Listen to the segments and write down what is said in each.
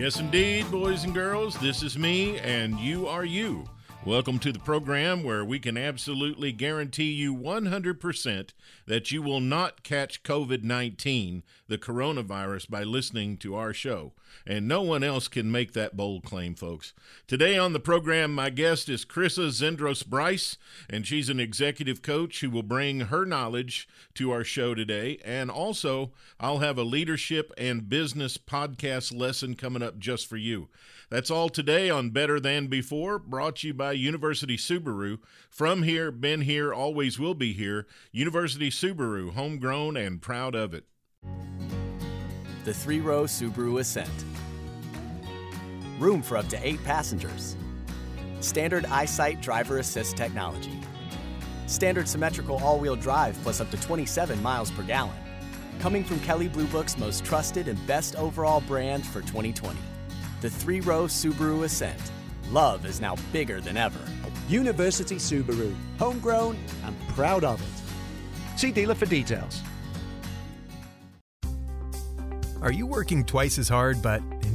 Yes, indeed, boys and girls, this is me, and you are you. Welcome to the program where we can absolutely guarantee you 100% that you will not catch COVID 19, the coronavirus, by listening to our show. And no one else can make that bold claim, folks. Today on the program, my guest is Chrissa Zendros Bryce, and she's an executive coach who will bring her knowledge to our show today. And also, I'll have a leadership and business podcast lesson coming up just for you. That's all today on Better Than Before, brought to you by University Subaru. From here, been here, always will be here. University Subaru, homegrown and proud of it. The three row Subaru Ascent. Room for up to eight passengers. Standard EyeSight driver assist technology. Standard symmetrical all wheel drive plus up to 27 miles per gallon. Coming from Kelley Blue Book's most trusted and best overall brand for 2020 the three row Subaru Ascent. Love is now bigger than ever. University Subaru, homegrown and proud of it. See dealer for details. Are you working twice as hard but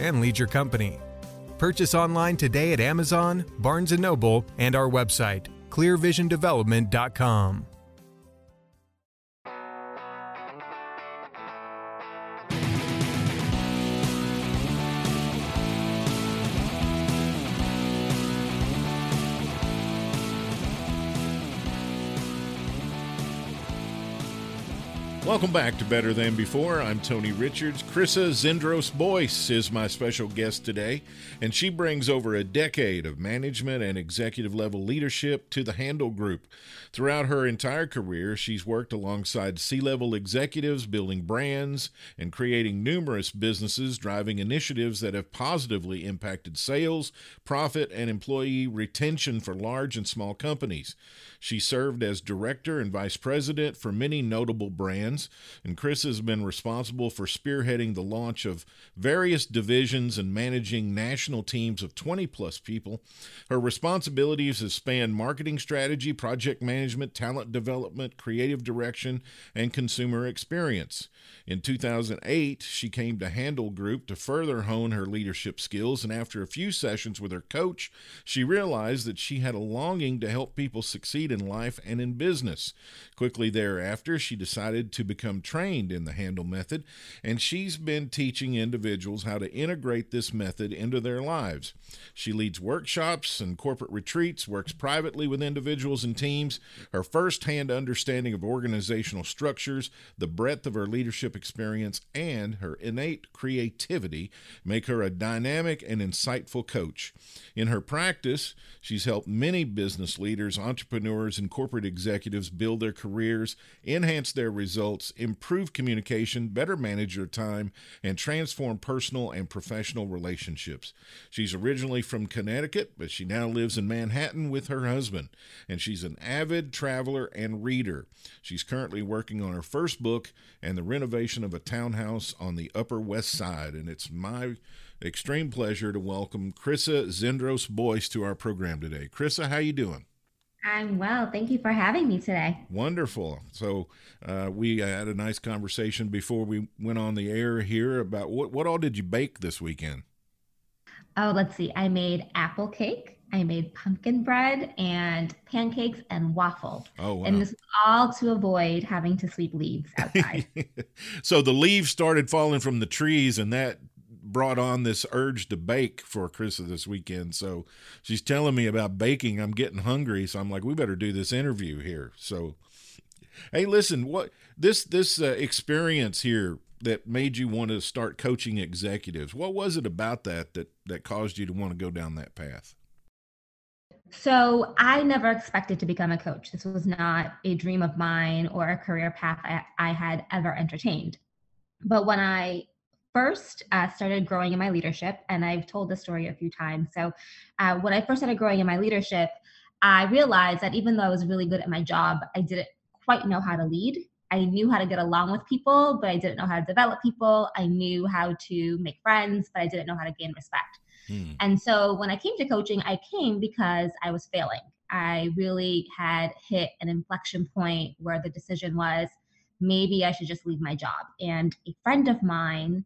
and lead your company. Purchase online today at Amazon, Barnes & Noble, and our website, clearvisiondevelopment.com. Welcome back to Better Than Before. I'm Tony Richards. Chrissa Zendros Boyce is my special guest today, and she brings over a decade of management and executive level leadership to the Handel Group. Throughout her entire career, she's worked alongside C level executives, building brands and creating numerous businesses, driving initiatives that have positively impacted sales, profit, and employee retention for large and small companies. She served as director and vice president for many notable brands, and Chris has been responsible for spearheading the launch of various divisions and managing national teams of 20 plus people. Her responsibilities have spanned marketing strategy, project management, talent development, creative direction, and consumer experience. In 2008, she came to Handel Group to further hone her leadership skills, and after a few sessions with her coach, she realized that she had a longing to help people succeed succeed in life and in business. Quickly thereafter, she decided to become trained in the Handel method, and she's been teaching individuals how to integrate this method into their lives. She leads workshops and corporate retreats, works privately with individuals and teams. Her firsthand understanding of organizational structures, the breadth of her leadership experience, and her innate creativity make her a dynamic and insightful coach. In her practice, she's helped many business leaders, entrepreneurs, and corporate executives build their careers, enhance their results, improve communication, better manage your time, and transform personal and professional relationships. She's originally from Connecticut, but she now lives in Manhattan with her husband, and she's an avid traveler and reader. She's currently working on her first book and the renovation of a townhouse on the Upper West Side, and it's my extreme pleasure to welcome Chrissa Zendros Boyce to our program today. Chrissa, how are you doing? I'm well. Thank you for having me today. Wonderful. So uh, we had a nice conversation before we went on the air here about what what all did you bake this weekend? Oh, let's see. I made apple cake. I made pumpkin bread and pancakes and waffles. Oh, wow. And this is all to avoid having to sweep leaves outside. so the leaves started falling from the trees, and that brought on this urge to bake for Chrisa this weekend. So she's telling me about baking. I'm getting hungry, so I'm like, we better do this interview here. So, hey, listen, what this this uh, experience here that made you want to start coaching executives? What was it about that that that caused you to want to go down that path? So I never expected to become a coach. This was not a dream of mine or a career path I, I had ever entertained. But when I first uh, started growing in my leadership, and I've told this story a few times. So uh, when I first started growing in my leadership, I realized that even though I was really good at my job, I didn't quite know how to lead. I knew how to get along with people, but I didn't know how to develop people. I knew how to make friends, but I didn't know how to gain respect. Hmm. And so when I came to coaching, I came because I was failing. I really had hit an inflection point where the decision was maybe I should just leave my job. And a friend of mine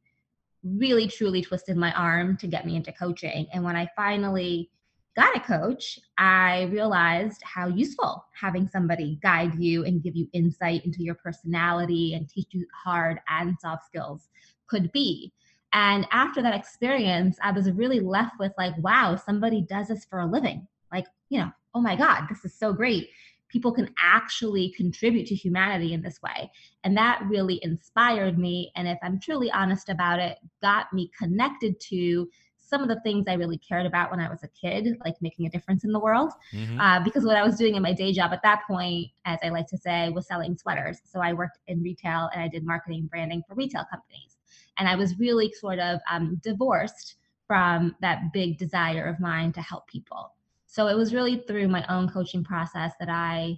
really truly twisted my arm to get me into coaching. And when I finally got a coach, I realized how useful having somebody guide you and give you insight into your personality and teach you hard and soft skills could be. And after that experience, I was really left with like, wow, somebody does this for a living. Like, you know, oh my God, this is so great. People can actually contribute to humanity in this way. And that really inspired me. And if I'm truly honest about it, got me connected to some of the things I really cared about when I was a kid, like making a difference in the world. Mm-hmm. Uh, because what I was doing in my day job at that point, as I like to say, was selling sweaters. So I worked in retail and I did marketing and branding for retail companies. And I was really sort of um, divorced from that big desire of mine to help people. So it was really through my own coaching process that I,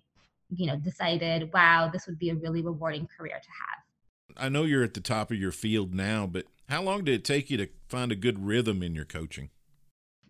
you know, decided, wow, this would be a really rewarding career to have. I know you're at the top of your field now, but how long did it take you to find a good rhythm in your coaching?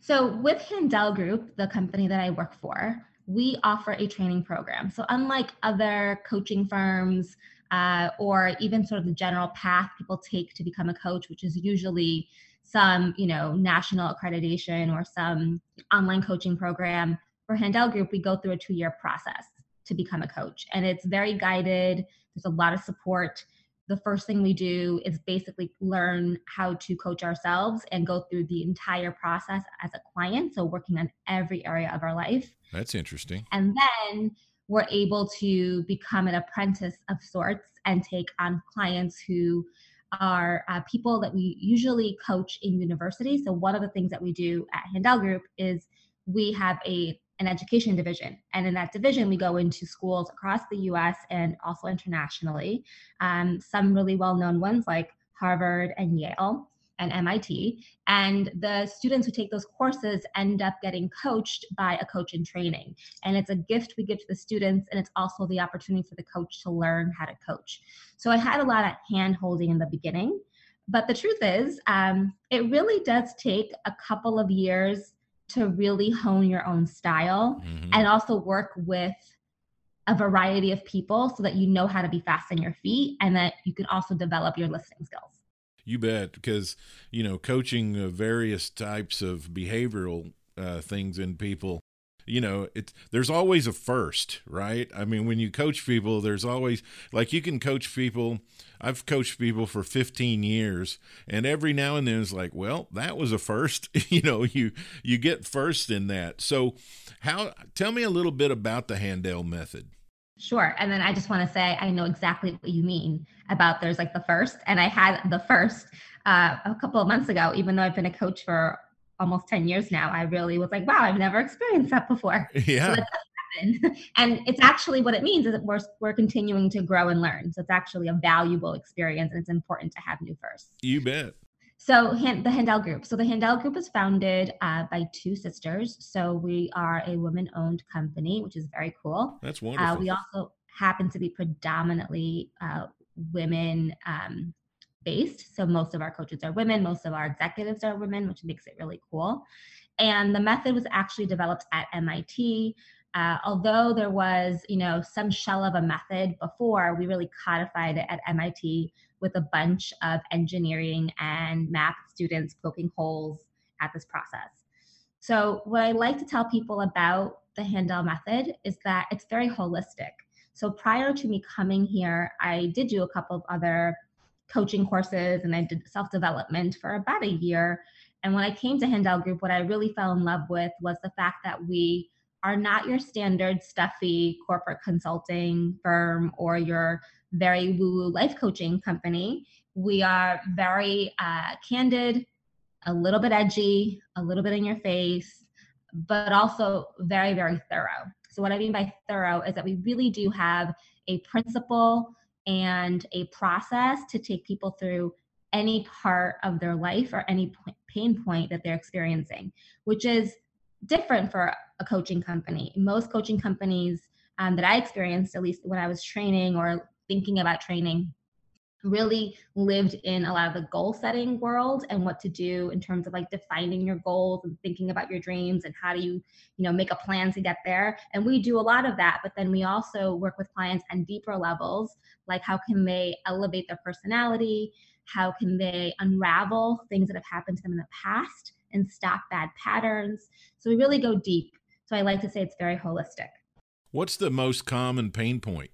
So, with Handel Group, the company that I work for, we offer a training program. So, unlike other coaching firms uh, or even sort of the general path people take to become a coach, which is usually some, you know, national accreditation or some online coaching program, for Handel Group, we go through a two year process to become a coach. And it's very guided, there's a lot of support the first thing we do is basically learn how to coach ourselves and go through the entire process as a client. So, working on every area of our life. That's interesting. And then we're able to become an apprentice of sorts and take on clients who are uh, people that we usually coach in university. So, one of the things that we do at Handel Group is we have a an education division. And in that division, we go into schools across the US and also internationally. Um, some really well known ones like Harvard and Yale and MIT. And the students who take those courses end up getting coached by a coach in training. And it's a gift we give to the students, and it's also the opportunity for the coach to learn how to coach. So I had a lot of hand holding in the beginning. But the truth is, um, it really does take a couple of years to really hone your own style mm-hmm. and also work with a variety of people so that you know how to be fast on your feet and that you can also develop your listening skills. You bet, because you know, coaching uh, various types of behavioral uh, things in people you know it's there's always a first right? I mean when you coach people there's always like you can coach people i've coached people for 15 years and every now and then it's like well that was a first. You know you you get first in that. So how tell me a little bit about the handel method Sure. And then I just want to say, I know exactly what you mean about there's like the first. And I had the first uh, a couple of months ago, even though I've been a coach for almost 10 years now, I really was like, wow, I've never experienced that before. Yeah. So and it's actually what it means is that we're, we're continuing to grow and learn. So it's actually a valuable experience and it's important to have new firsts. You bet. So the Handel Group. So the Handel Group was founded uh, by two sisters. So we are a women-owned company, which is very cool. That's uh, wonderful. Uh, we also happen to be predominantly uh, women um, based. So most of our coaches are women, most of our executives are women, which makes it really cool. And the method was actually developed at MIT. Uh, although there was, you know, some shell of a method before, we really codified it at MIT with a bunch of engineering and math students poking holes at this process. So, what I like to tell people about the Handel method is that it's very holistic. So, prior to me coming here, I did do a couple of other coaching courses and I did self development for about a year. And when I came to Handel Group, what I really fell in love with was the fact that we are not your standard stuffy corporate consulting firm or your very woo woo life coaching company. We are very uh, candid, a little bit edgy, a little bit in your face, but also very, very thorough. So, what I mean by thorough is that we really do have a principle and a process to take people through any part of their life or any pain point that they're experiencing, which is different for a coaching company. Most coaching companies um, that I experienced, at least when I was training or thinking about training, really lived in a lot of the goal setting world and what to do in terms of like defining your goals and thinking about your dreams and how do you you know make a plan to get there. And we do a lot of that but then we also work with clients on deeper levels like how can they elevate their personality? How can they unravel things that have happened to them in the past and stop bad patterns? So we really go deep so i like to say it's very holistic what's the most common pain point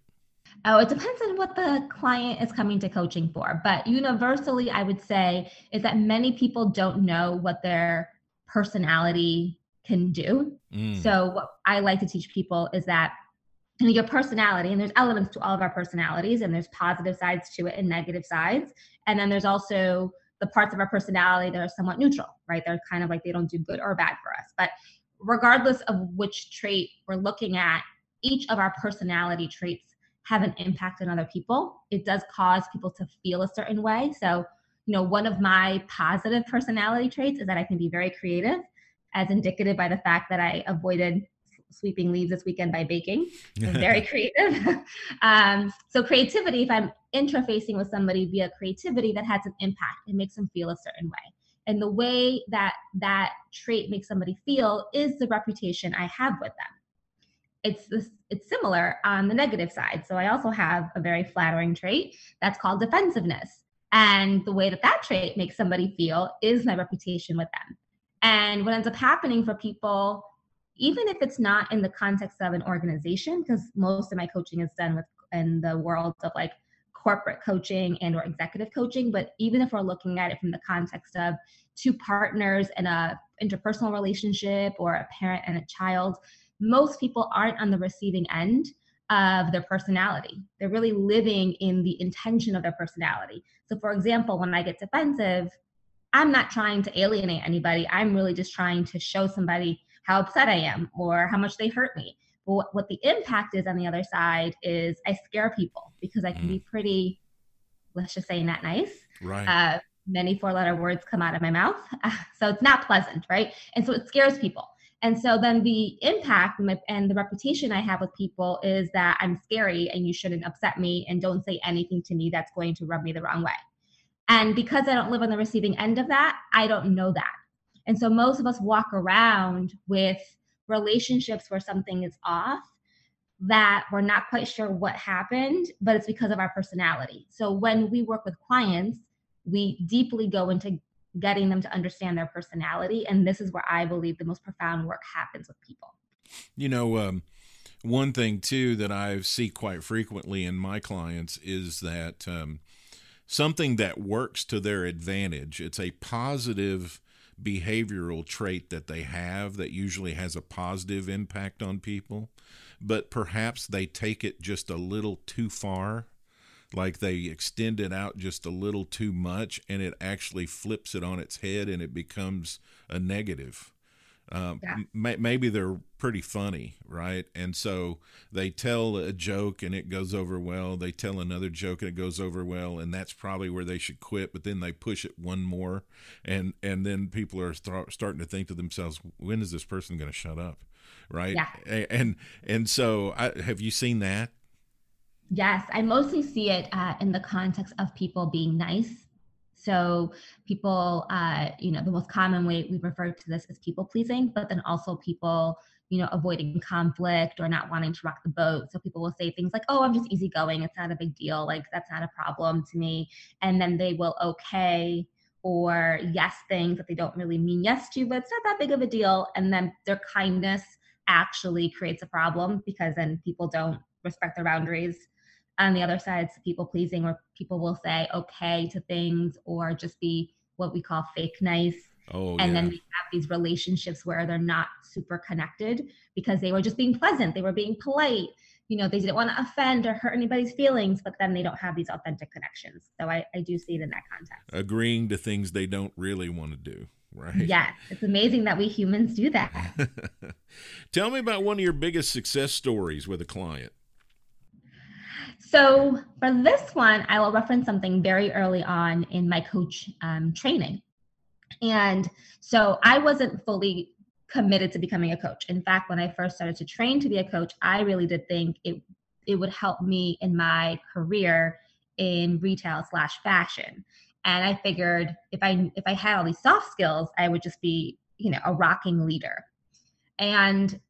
Oh, it depends on what the client is coming to coaching for. But universally, I would say is that many people don't know what their personality can do. Mm. So, what I like to teach people is that you know, your personality, and there's elements to all of our personalities, and there's positive sides to it and negative sides. And then there's also the parts of our personality that are somewhat neutral, right? They're kind of like they don't do good or bad for us. But regardless of which trait we're looking at, each of our personality traits have an impact on other people. It does cause people to feel a certain way. So, you know, one of my positive personality traits is that I can be very creative, as indicated by the fact that I avoided sweeping leaves this weekend by baking. I'm very creative. um, so creativity, if I'm interfacing with somebody via creativity, that has an impact. It makes them feel a certain way. And the way that that trait makes somebody feel is the reputation I have with them. It's this it's similar on the negative side. So i also have a very flattering trait that's called defensiveness. And the way that that trait makes somebody feel is my reputation with them. And what ends up happening for people even if it's not in the context of an organization because most of my coaching is done with in the world of like corporate coaching and or executive coaching but even if we're looking at it from the context of two partners in a interpersonal relationship or a parent and a child most people aren't on the receiving end of their personality. They're really living in the intention of their personality. So, for example, when I get defensive, I'm not trying to alienate anybody. I'm really just trying to show somebody how upset I am or how much they hurt me. But what the impact is on the other side is I scare people because I can be mm. pretty, let's just say, not nice. Right. Uh, many four letter words come out of my mouth. so it's not pleasant, right? And so it scares people. And so then the impact and the reputation I have with people is that I'm scary and you shouldn't upset me and don't say anything to me that's going to rub me the wrong way. And because I don't live on the receiving end of that, I don't know that. And so most of us walk around with relationships where something is off that we're not quite sure what happened, but it's because of our personality. So when we work with clients, we deeply go into getting them to understand their personality. And this is where I believe the most profound work happens with people. You know, um, one thing too that I see quite frequently in my clients is that um, something that works to their advantage, it's a positive behavioral trait that they have that usually has a positive impact on people, but perhaps they take it just a little too far like they extend it out just a little too much and it actually flips it on its head and it becomes a negative. Um, yeah. m- maybe they're pretty funny, right? And so they tell a joke and it goes over well. They tell another joke and it goes over well, and that's probably where they should quit. But then they push it one more, and and then people are th- starting to think to themselves, when is this person going to shut up, right? Yeah. And and so, I, have you seen that? Yes, I mostly see it uh, in the context of people being nice. So people, uh, you know, the most common way we refer to this is people pleasing, but then also people, you know, avoiding conflict or not wanting to rock the boat. So people will say things like, "Oh, I'm just easygoing. It's not a big deal. Like that's not a problem to me," and then they will okay or yes things that they don't really mean yes to, but it's not that big of a deal. And then their kindness actually creates a problem because then people don't respect their boundaries on the other side it's people pleasing where people will say okay to things or just be what we call fake nice Oh, and yeah. then they have these relationships where they're not super connected because they were just being pleasant they were being polite you know they didn't want to offend or hurt anybody's feelings but then they don't have these authentic connections so i, I do see it in that context agreeing to things they don't really want to do. Right. yes it's amazing that we humans do that Tell me about one of your biggest success stories with a client. So for this one i will reference something very early on in my coach um, training. And so i wasn't fully committed to becoming a coach. In fact when i first started to train to be a coach i really did think it it would help me in my career in retail slash fashion. And i figured if i if i had all these soft skills i would just be you know a rocking leader. And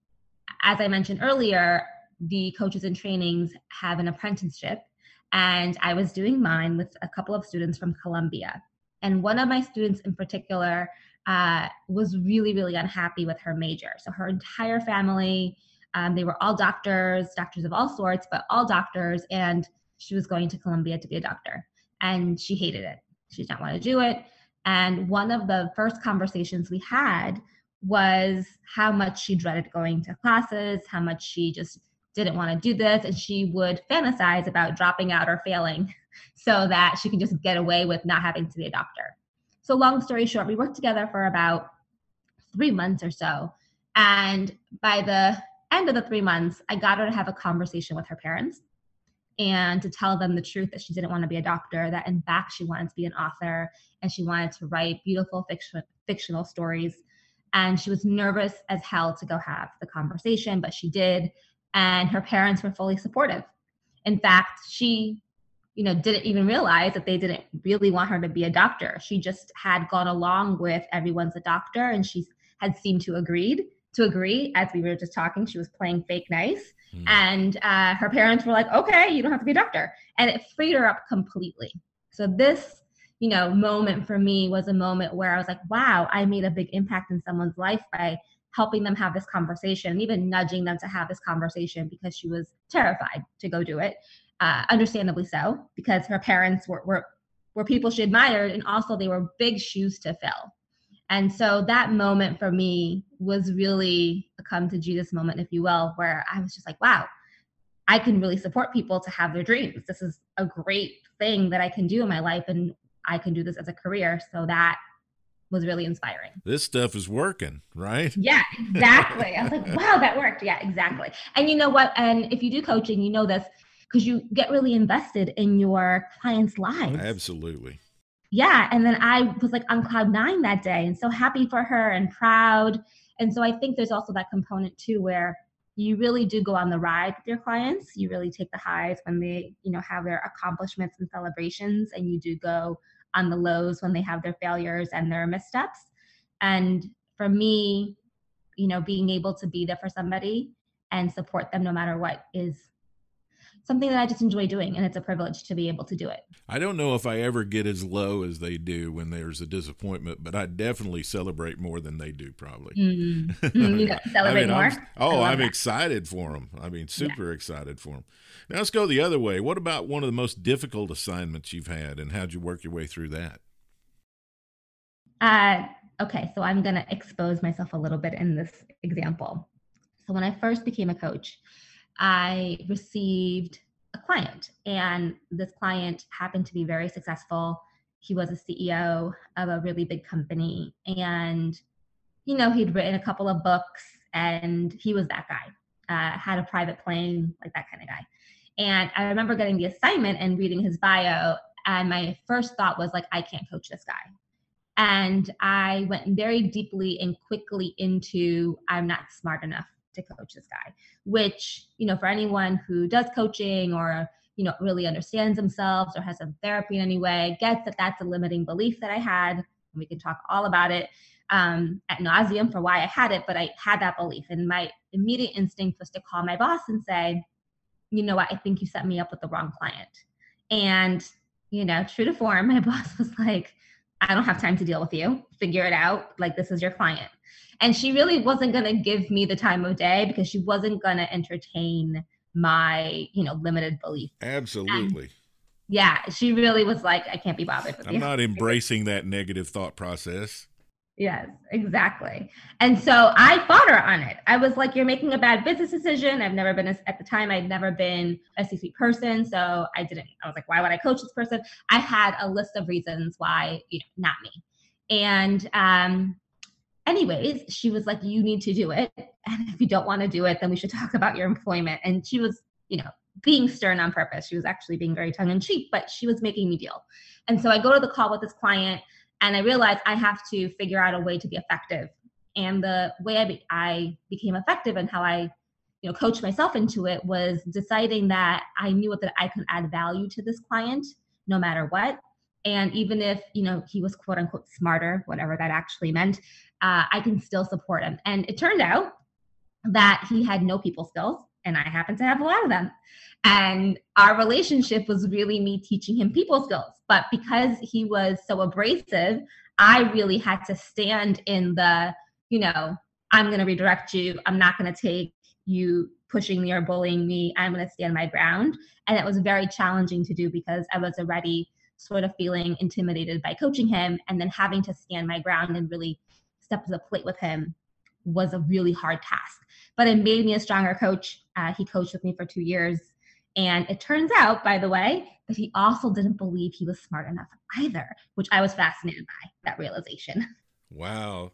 as i mentioned earlier the coaches and trainings have an apprenticeship and i was doing mine with a couple of students from columbia. And one of my students in particular uh, was really really unhappy with her major. So her entire family um, they were all doctors doctors of all sorts but all doctors and she was going to columbia to be a doctor. And she hated it. She did not want to do it. And one of the first conversations we had was how much she dreaded going to classes how much she just didn't want to do this and she would fantasize about dropping out or failing so that she can just get away with not having to be a doctor. So long story short we worked together for about three months or so and by the end of the three months i got her to have a conversation with her parents and to tell them the truth that she didn't want to be a doctor that in fact she wanted to be an author and she wanted to write beautiful fiction, fictional stories. And she was nervous as hell to go have the conversation but she did and her parents were fully supportive. In fact she you know didn't even realize that they didn't really want her to be a doctor. She just had gone along with everyone's a doctor and she had seemed to agreed to agree. As we were just talking she was playing fake nice. Hmm. and uh, her parents were like okay you don't have to be a doctor. And it freed her up completely. So this you know moment for me was a moment where i was like wow i made a big impact in someone's life by helping them have this conversation and even nudging them to have this conversation because she was terrified to go do it uh, understandably so because her parents were, were were people she admired and also they were big shoes to fill. And so that moment for me was really a come to jesus moment if you will where i was just like wow i can really support people to have their dreams. This is a great thing that i can do in my life and i can do this as a career. So that was really inspiring This stuff is working, right? yeah, exactly. I was like, wow, that worked. Yeah, exactly. And you know what? And if you do coaching, you know this because you get really invested in your clients' lives. Absolutely. Yeah. And then I was like on cloud nine that day and so happy for her and proud. And so I think there's also that component too where you really do go on the ride with your clients. You really take the highs when they, you know, have their accomplishments and celebrations, and you do go on the lows when they have their failures and their missteps. And for me, you know, being able to be there for somebody and support them no matter what is something that I just enjoy doing. And it's a privilege to be able to do it. I don't know if I ever get as low as they do when there's a disappointment, but I definitely celebrate more than they do, probably. Mm. Mm, you got to celebrate more. I'm, oh, I I'm that. excited for them. I mean, super excited for them. Now let's go the other way. What about one of the most difficult assignments you've had, and how'd you work your way through that? Uh, okay, so I'm going to expose myself a little bit in this example. So when I first became a coach, I received a client, and this client happened to be very successful. He was a CEO of a really big company, and you know he'd written a couple of books, and he was that guy. Uh, had a private plane, like that kind of guy. And I remember getting the assignment and reading his bio, and my first thought was like, I can't coach this guy. And I went very deeply and quickly into I'm not smart enough to coach this guy, which, you know, for anyone who does coaching or, you know, really understands themselves or has some therapy in any way, gets that that's a limiting belief that I had. And we can talk all about it um, at nauseum for why I had it, but I had that belief. And my immediate instinct was to call my boss and say, you know what, I think you set me up with the wrong client. And, you know, true to form, my boss was like, I don't have time to deal with you. Figure it out. Like, this is your client. And she really wasn't going to give me the time of day because she wasn't going to entertain my you know limited belief absolutely and yeah she really was like i can't be bothered with i'm you. not embracing that negative thought process Yes, exactly. And so I fought her on it. I was like, You're making a bad business decision. I've never been, a, at the time, I'd never been a C suite person. So I didn't, I was like, Why would I coach this person? I had a list of reasons why, you know, not me. And, um, anyways, she was like, You need to do it. And if you don't want to do it, then we should talk about your employment. And she was, you know, being stern on purpose. She was actually being very tongue in cheek, but she was making me deal. And so I go to the call with this client and I realized I have to figure out a way to be effective. And the way I, be, I became effective and how I, you know, coached myself into it was deciding that I knew that I could add value to this client no matter what. And even if you know he was quote unquote smarter, whatever that actually meant, uh, I can still support him. And it turned out that he had no people skills, and I happen to have a lot of them. And our relationship was really me teaching him people skills. But because he was so abrasive, I really had to stand in the, you know, I'm going to redirect you. I'm not going to take you pushing me or bullying me. I'm going to stand my ground. And it was very challenging to do because I was already sort of feeling intimidated by coaching him and then having to stand my ground and really step to the plate with him was a really hard task. But it made me a stronger coach. Uh, he coached with me for two years and it turns out, by the way, that he also didn't believe he was smart enough either, which I was fascinated by that realization. Wow.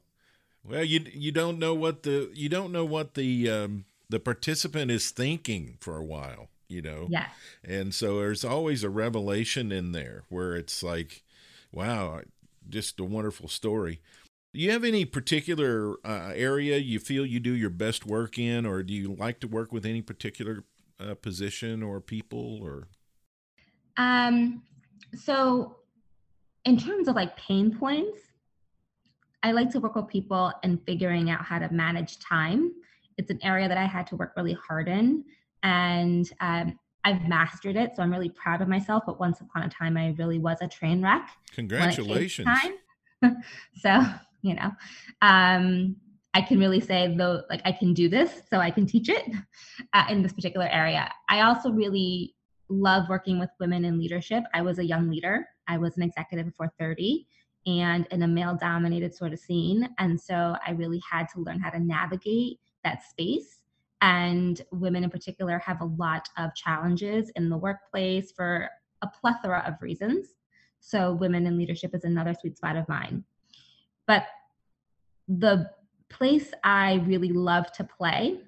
Well, you you don't know what the you don't know what the um, the participant is thinking for a while, you know. Yeah. And so there's always a revelation in there where it's like, wow, just a wonderful story. Do you have any particular uh, area you feel you do your best work in, or do you like to work with any particular uh, position or people or? Um, so in terms of like pain points, I like to work with people and figuring out how to manage time. It's an area that I had to work really hard in, and um, I've mastered it. So I'm really proud of myself. But once upon a time, I really was a train wreck. Congratulations! so you know, um, I can really say though, like I can do this, so I can teach it uh, in this particular area. I also really love working with women in leadership. I was a young leader. I was an executive before 30 and in a male dominated sort of scene. And so I really had to learn how to navigate that space. And women in particular have a lot of challenges in the workplace for a plethora of reasons. So women in leadership is another sweet spot of mine. But the place I really love to play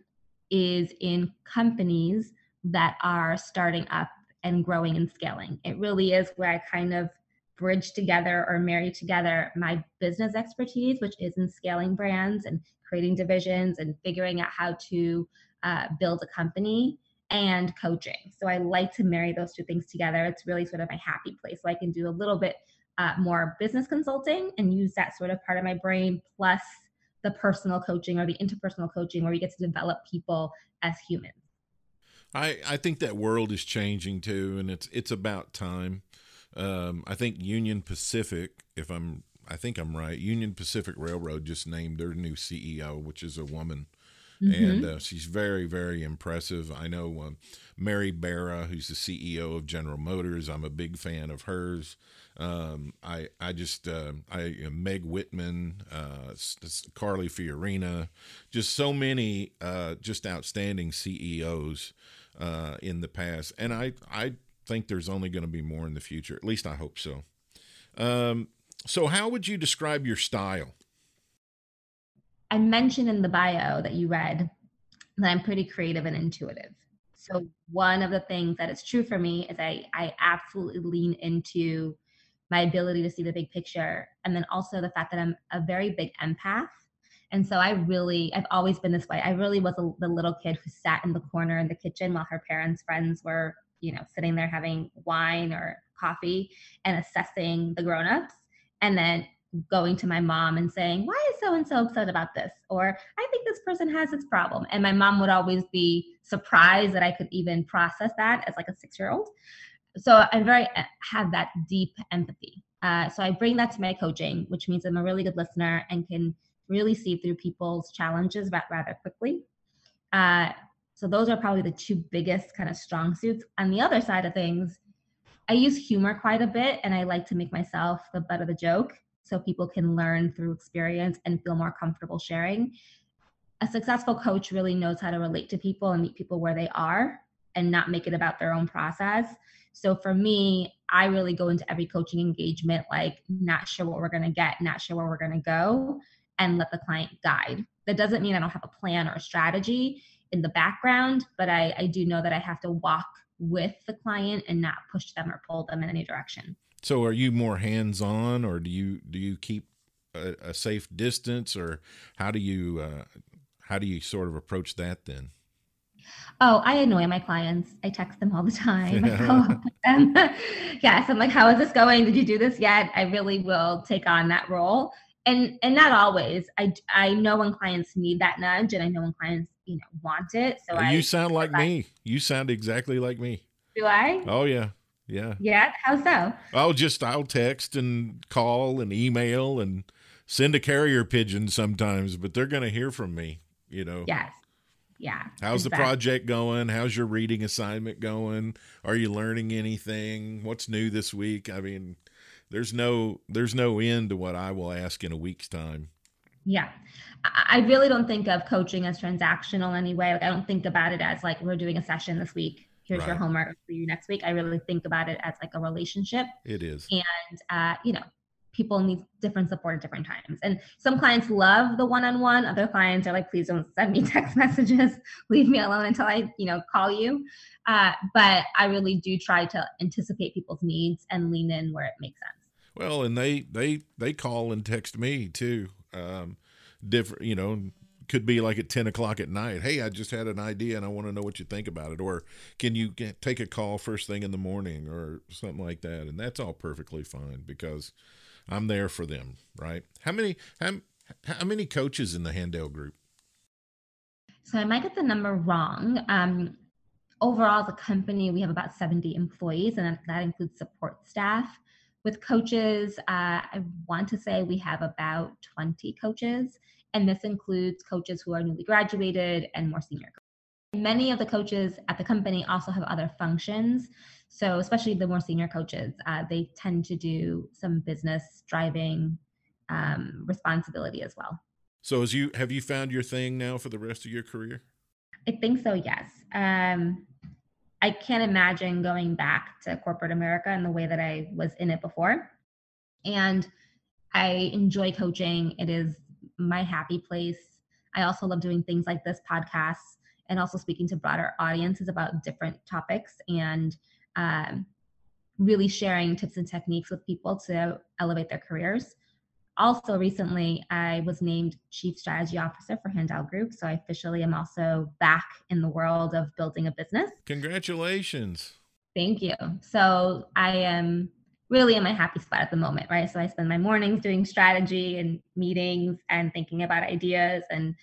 is in companies that are starting up and growing and scaling. It really is where I kind of bridge together or marry together my business expertise, which is in scaling brands and creating divisions and figuring out how to uh, build a company and coaching. So I like to marry those two things together. It's really sort of my happy place. So I can do a little bit uh, more business consulting and use that sort of part of my brain plus the personal coaching or the interpersonal coaching where we get to develop people as humans. I, I think that world is changing too, and it's it's about time. Um, I think Union Pacific, if I'm, I think I'm right. Union Pacific Railroad just named their new CEO, which is a woman, mm-hmm. and uh, she's very very impressive. I know uh, Mary Barra, who's the CEO of General Motors. I'm a big fan of hers. Um, I I just uh, I Meg Whitman, uh, Carly Fiorina, just so many uh, just outstanding CEOs uh, in the past, and I I think there's only going to be more in the future. At least I hope so. Um, so, how would you describe your style? I mentioned in the bio that you read that I'm pretty creative and intuitive. So one of the things that is true for me is I I absolutely lean into my ability to see the big picture and then also the fact that i'm a very big empath. And so i really i've always been this way. I really was a, the little kid who sat in the corner in the kitchen while her parents friends were you know sitting there having wine or coffee and assessing the grown-ups. And then going to my mom and saying why is so and so upset about this or i think this person has this problem and my mom would always be surprised that i could even process that as like a six year old so I'm very uh, have that deep empathy. Uh, so I bring that to my coaching, which means I'm a really good listener and can really see through people's challenges rather quickly. Uh, So those are probably the two biggest kind of strong suits. On the other side of things, I use humor quite a bit and I like to make myself the butt of the joke so people can learn through experience and feel more comfortable sharing. A successful coach really knows how to relate to people and meet people where they are and not make it about their own process. So for me, I really go into every coaching engagement like not sure what we're going to get, not sure where we're going to go, and let the client guide. That doesn't mean I don't have a plan or a strategy in the background, but I, I do know that I have to walk with the client and not push them or pull them in any direction. So are you more hands on or do you do you keep a, a safe distance or how do you uh, how do you sort of approach that then? Oh, I annoy my clients. I text them all the time. I follow up with them. yes, I'm like, how is this going? Did you do this yet? I really will take on that role. And and not always. I I know when clients need that nudge and I know when clients, you know, want it. So you I sound like me. You sound exactly like me. Do I? Oh yeah. Yeah. Yeah. How so? I'll just I'll text and call and email and send a carrier pigeon sometimes, but they're going to hear from me, you know. Yes. Yeah. How's the project going? How's your reading assignment going? Are you learning anything? What's new this week? I mean, there's no there's no end to what I will ask in a week's time. Yeah. I I really don't think of coaching as transactional anyway. Like I don't think about it as like we're doing a session this week. Here's your homework for you next week. I really think about it as like a relationship. It is. and uh, you know people need different support at different times and some clients love the one-on-one other clients are like please don't send me text messages leave me alone until i you know call you uh, but i really do try to anticipate people's needs and lean in where it makes sense Well, and they they they call and text me too. Um, different, you know, could be like at ten o'clock at night. Hey, I just had an idea and I want to know what you think about it. Or can you get, take a call first thing in the morning or something like that? And that's all perfectly fine because I'm there for them. Right? How many how how many coaches in the Handel group? so i might get the number wrong um, overall a company we have about 70 employees and that includes support staff with coaches uh, i want to say we have about 20 coaches and this includes coaches who are newly graduated and more senior many of the coaches at the company also have other functions so especially the more senior coaches uh, they tend to do some business driving um, responsibility as well So, as you have you found your thing now for the rest of your career? I think so, yes. Um, I can't imagine going back to corporate America in the way that I was in it before. And I enjoy coaching, it is my happy place. I also love doing things like this podcast and also speaking to broader audiences about different topics and um, really sharing tips and techniques with people to elevate their careers also recently i was named chief strategy officer for handel group so i officially am also back in the world of building a business Congratulations. thank you so i am really in my happy spot at the moment right so i spend my mornings doing strategy and meetings and thinking about ideas and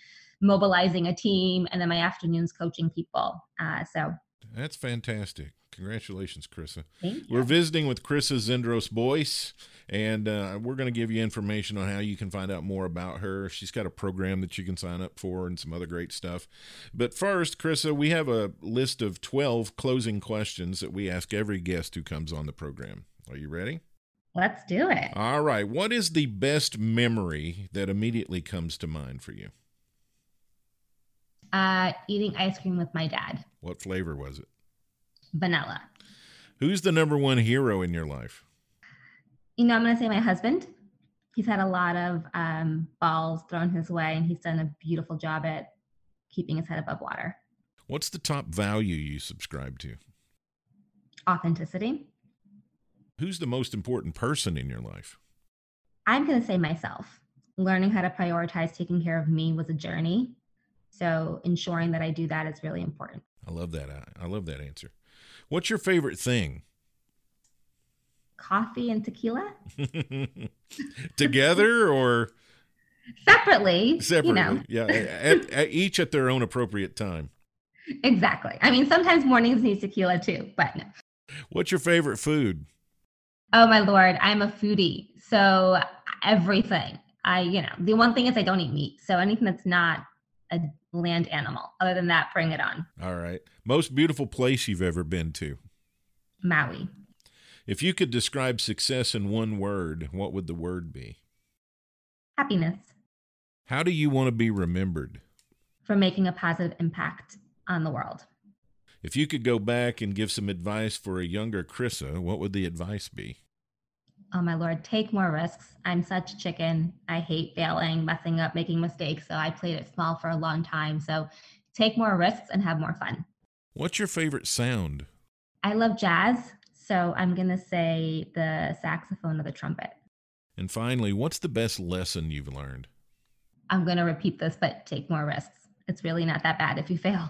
mobilizing a team and then my afternoons coaching people uh, so That's fantastic. Congratulations, Krissa. We're visiting with Krissa Zendros Boyce, and uh, we're going to give you information on how you can find out more about her. She's got a program that you can sign up for and some other great stuff. But first, Krissa, we have a list of 12 closing questions that we ask every guest who comes on the program. Are you ready? let's do it All right. What is the best memory that immediately comes to mind for you? uh, eating ice cream with my dad What flavor was it? vanilla Who's the number one hero in your life? you know, I'm going to say my husband. He's had a lot of um, balls thrown his way, and he's done a beautiful job at keeping his head above water. What's the top value you subscribe to? Authenticity. Who's the most important person in your life? I'm going to say myself. Learning how to prioritize taking care of me was a journey. So ensuring that I do that is really important. I love that. I, I love that answer. What's your favorite thing? Coffee and tequila Together or separately. separately? You know, Yeah, at, at each at their own appropriate time. exactly. I mean, sometimes mornings need tequila too, but no. What's your favorite food? Oh my lord, I'm a foodie. So everything. I, you know, the one thing is I don't eat meat. So anything that's not a land animal. Other than that, bring it on. All right. Most beautiful place you've ever been to? Maui. If you could describe success in one word, what would the word be? Happiness. How do you want to be remembered? For making a positive impact on the world. If you could go back and give some advice for a younger Krissa, what would the advice be? Oh my lord, take more risks. I'm such a chicken. I hate failing, messing up, making mistakes. So I played it small for a long time. So take more risks and have more fun. What's your favorite sound? I love jazz. So I'm going to say the saxophone or the trumpet. And finally, what's the best lesson you've learned? I'm going to repeat this, but take more risks. It's really not that bad if you fail.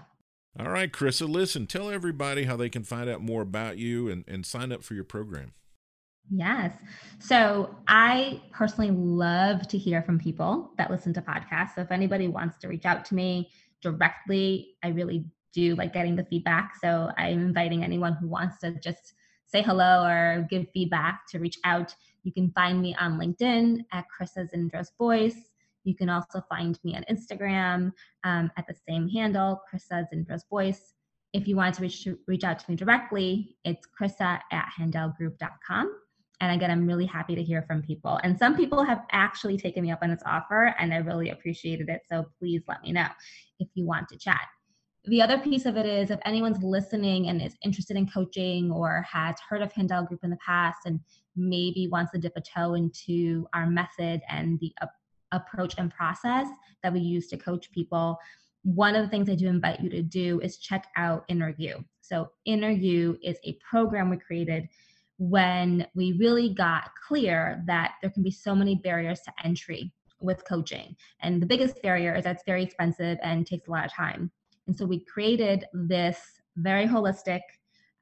All right, Krissa, listen, tell everybody how they can find out more about you and, and sign up for your program. Yes. So I personally love to hear from people that listen to podcasts. So if anybody wants to reach out to me directly, I really do like getting the feedback. So I'm inviting anyone who wants to just say hello or give feedback to reach out. You can find me on LinkedIn at Krissa Zindros Boyce. You can also find me on Instagram um, at the same handle, Krissa Zindros Boyce. If you want to reach, reach out to me directly, it's Krissa at handelgroup.com. And again, I'm really happy to hear from people. And some people have actually taken me up on this offer, and I really appreciated it. So please let me know if you want to chat. The other piece of it is if anyone's listening and is interested in coaching or has heard of Handel Group in the past and maybe wants to dip a toe into our method and the approach and process that we use to coach people, one of the things I do invite you to do is check out You. So, You is a program we created when we really got clear that there can be so many barriers to entry with coaching. And the biggest barrier is that it's very expensive and takes a lot of time. And so we created this very holistic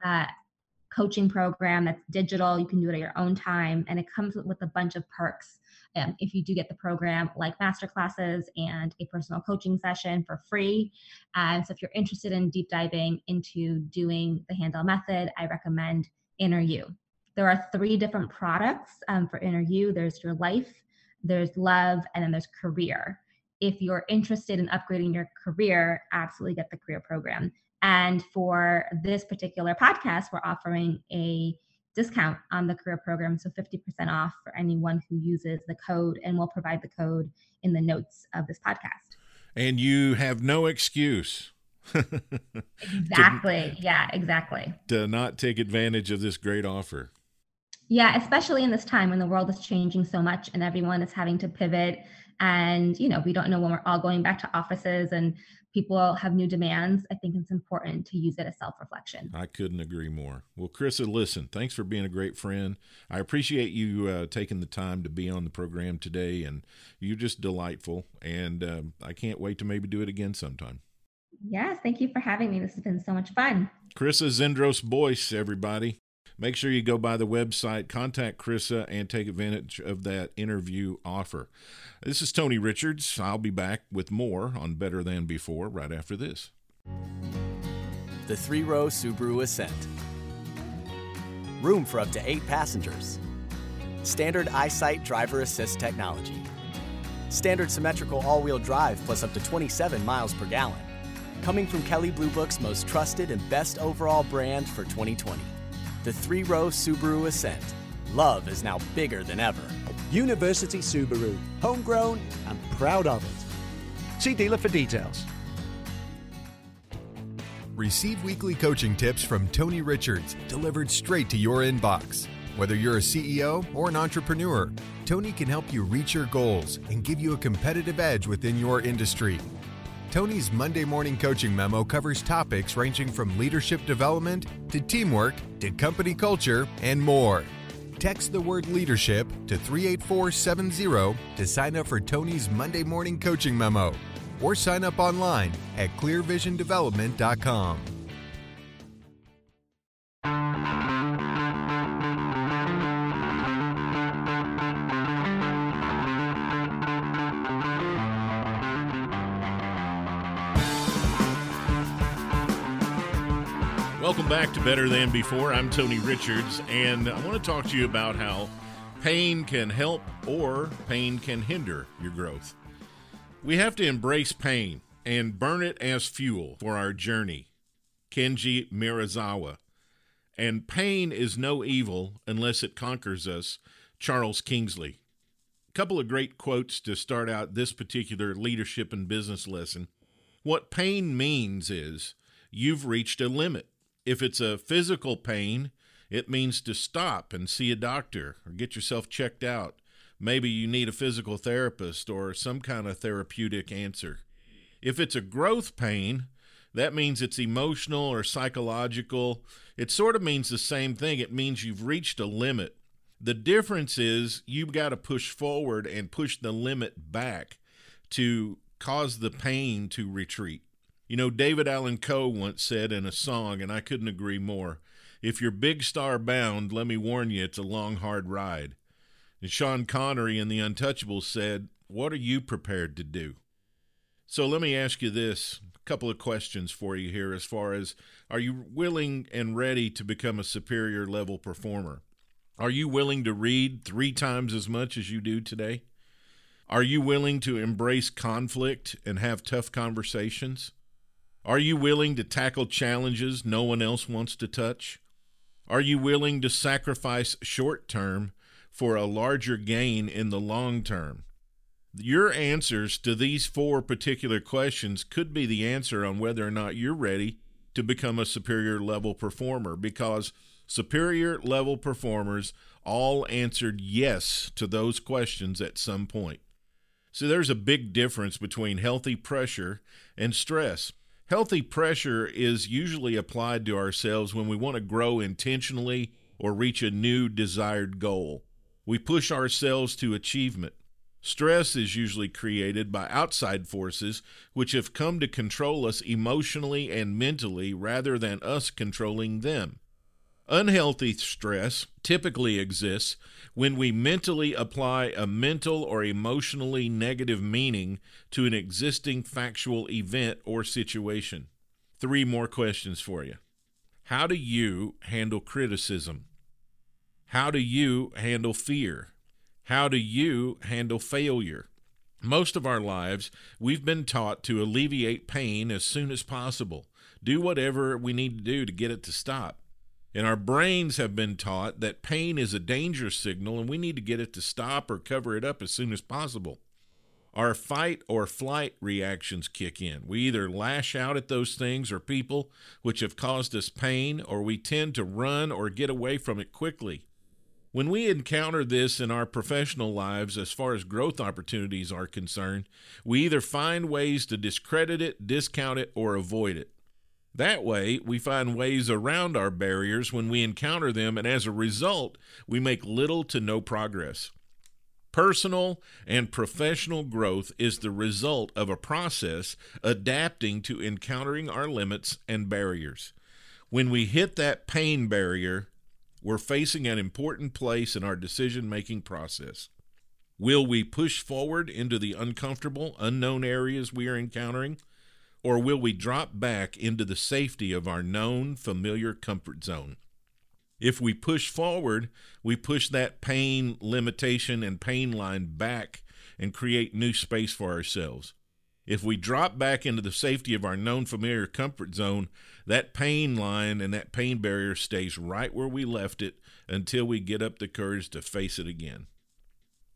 uh, coaching program that's digital. You can do it at your own time, and it comes with a bunch of perks. Um, if you do get the program, like master classes and a personal coaching session for free. And so, if you're interested in deep diving into doing the Handel method, I recommend Inner You. There are three different products um, for Inner You there's your life, there's love, and then there's career. If you're interested in upgrading your career, absolutely get the career program. And for this particular podcast, we're offering a discount on the career program. So 50% off for anyone who uses the code, and we'll provide the code in the notes of this podcast. And you have no excuse. exactly. to, yeah, exactly. To not take advantage of this great offer. Yeah, especially in this time when the world is changing so much and everyone is having to pivot. And, you know, we don't know when we're all going back to offices and people have new demands. I think it's important to use it as self reflection. I couldn't agree more. Well, Krissa, listen, thanks for being a great friend. I appreciate you uh, taking the time to be on the program today. And you're just delightful. And uh, I can't wait to maybe do it again sometime. Yes, thank you for having me. This has been so much fun. Krissa Zindros Boyce, everybody. Make sure you go by the website, contact Krissa, and take advantage of that interview offer. This is Tony Richards. I'll be back with more on Better Than Before right after this. The three row Subaru Ascent. Room for up to eight passengers. Standard EyeSight driver assist technology. Standard symmetrical all wheel drive plus up to 27 miles per gallon. Coming from Kelley Blue Book's most trusted and best overall brand for 2020 the three row Subaru Ascent. Love is now bigger than ever. University Subaru, homegrown and proud of it. See dealer for details. Receive weekly coaching tips from Tony Richards delivered straight to your inbox. Whether you're a CEO or an entrepreneur, Tony can help you reach your goals and give you a competitive edge within your industry. Tony's Monday Morning Coaching Memo covers topics ranging from leadership development to teamwork to company culture and more. Text the word leadership to 38470 to sign up for Tony's Monday Morning Coaching Memo or sign up online at clearvisiondevelopment.com. Welcome back to Better Than Before. I'm Tony Richards, and I want to talk to you about how pain can help or pain can hinder your growth. We have to embrace pain and burn it as fuel for our journey. Kenji Miyazawa. And pain is no evil unless it conquers us. Charles Kingsley. A couple of great quotes to start out this particular leadership and business lesson. What pain means is you've reached a limit. If it's a physical pain, it means to stop and see a doctor or get yourself checked out. Maybe you need a physical therapist or some kind of therapeutic answer. If it's a growth pain, that means it's emotional or psychological. It sort of means the same thing. It means you've reached a limit. The difference is you've got to push forward and push the limit back to cause the pain to retreat. You know, David Allan Coe once said in a song, and I couldn't agree more if you're big star bound, let me warn you, it's a long, hard ride. And Sean Connery in The Untouchables said, What are you prepared to do? So let me ask you this a couple of questions for you here as far as are you willing and ready to become a superior level performer? Are you willing to read three times as much as you do today? Are you willing to embrace conflict and have tough conversations? Are you willing to tackle challenges no one else wants to touch? Are you willing to sacrifice short term for a larger gain in the long term? Your answers to these four particular questions could be the answer on whether or not you're ready to become a superior level performer because superior level performers all answered yes to those questions at some point. So there's a big difference between healthy pressure and stress. Healthy pressure is usually applied to ourselves when we want to grow intentionally or reach a new desired goal. We push ourselves to achievement. Stress is usually created by outside forces which have come to control us emotionally and mentally rather than us controlling them. Unhealthy stress typically exists when we mentally apply a mental or emotionally negative meaning to an existing factual event or situation. Three more questions for you. How do you handle criticism? How do you handle fear? How do you handle failure? Most of our lives, we've been taught to alleviate pain as soon as possible, do whatever we need to do to get it to stop. And our brains have been taught that pain is a danger signal and we need to get it to stop or cover it up as soon as possible. Our fight or flight reactions kick in. We either lash out at those things or people which have caused us pain, or we tend to run or get away from it quickly. When we encounter this in our professional lives, as far as growth opportunities are concerned, we either find ways to discredit it, discount it, or avoid it. That way, we find ways around our barriers when we encounter them, and as a result, we make little to no progress. Personal and professional growth is the result of a process adapting to encountering our limits and barriers. When we hit that pain barrier, we're facing an important place in our decision making process. Will we push forward into the uncomfortable, unknown areas we are encountering? Or will we drop back into the safety of our known, familiar comfort zone? If we push forward, we push that pain limitation and pain line back and create new space for ourselves. If we drop back into the safety of our known, familiar comfort zone, that pain line and that pain barrier stays right where we left it until we get up the courage to face it again.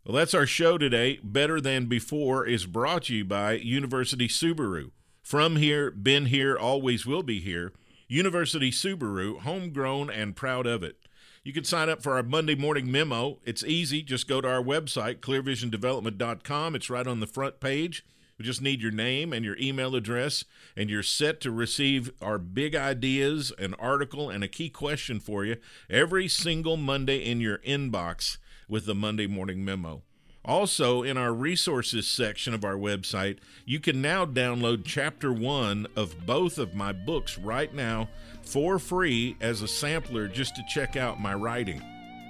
Well, that's our show today. Better Than Before is brought to you by University Subaru. From here, been here, always will be here. University Subaru, homegrown and proud of it. You can sign up for our Monday morning memo. It's easy. Just go to our website, clearvisiondevelopment.com. It's right on the front page. We just need your name and your email address, and you're set to receive our big ideas, an article, and a key question for you every single Monday in your inbox with the Monday morning memo. Also, in our resources section of our website, you can now download chapter one of both of my books right now for free as a sampler just to check out my writing.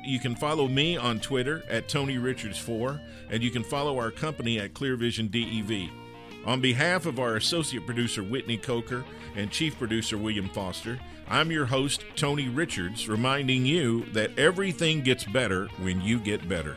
You can follow me on Twitter at Tony Richards4, and you can follow our company at ClearVision DEV. On behalf of our associate producer Whitney Coker and chief producer William Foster, I'm your host Tony Richards, reminding you that everything gets better when you get better.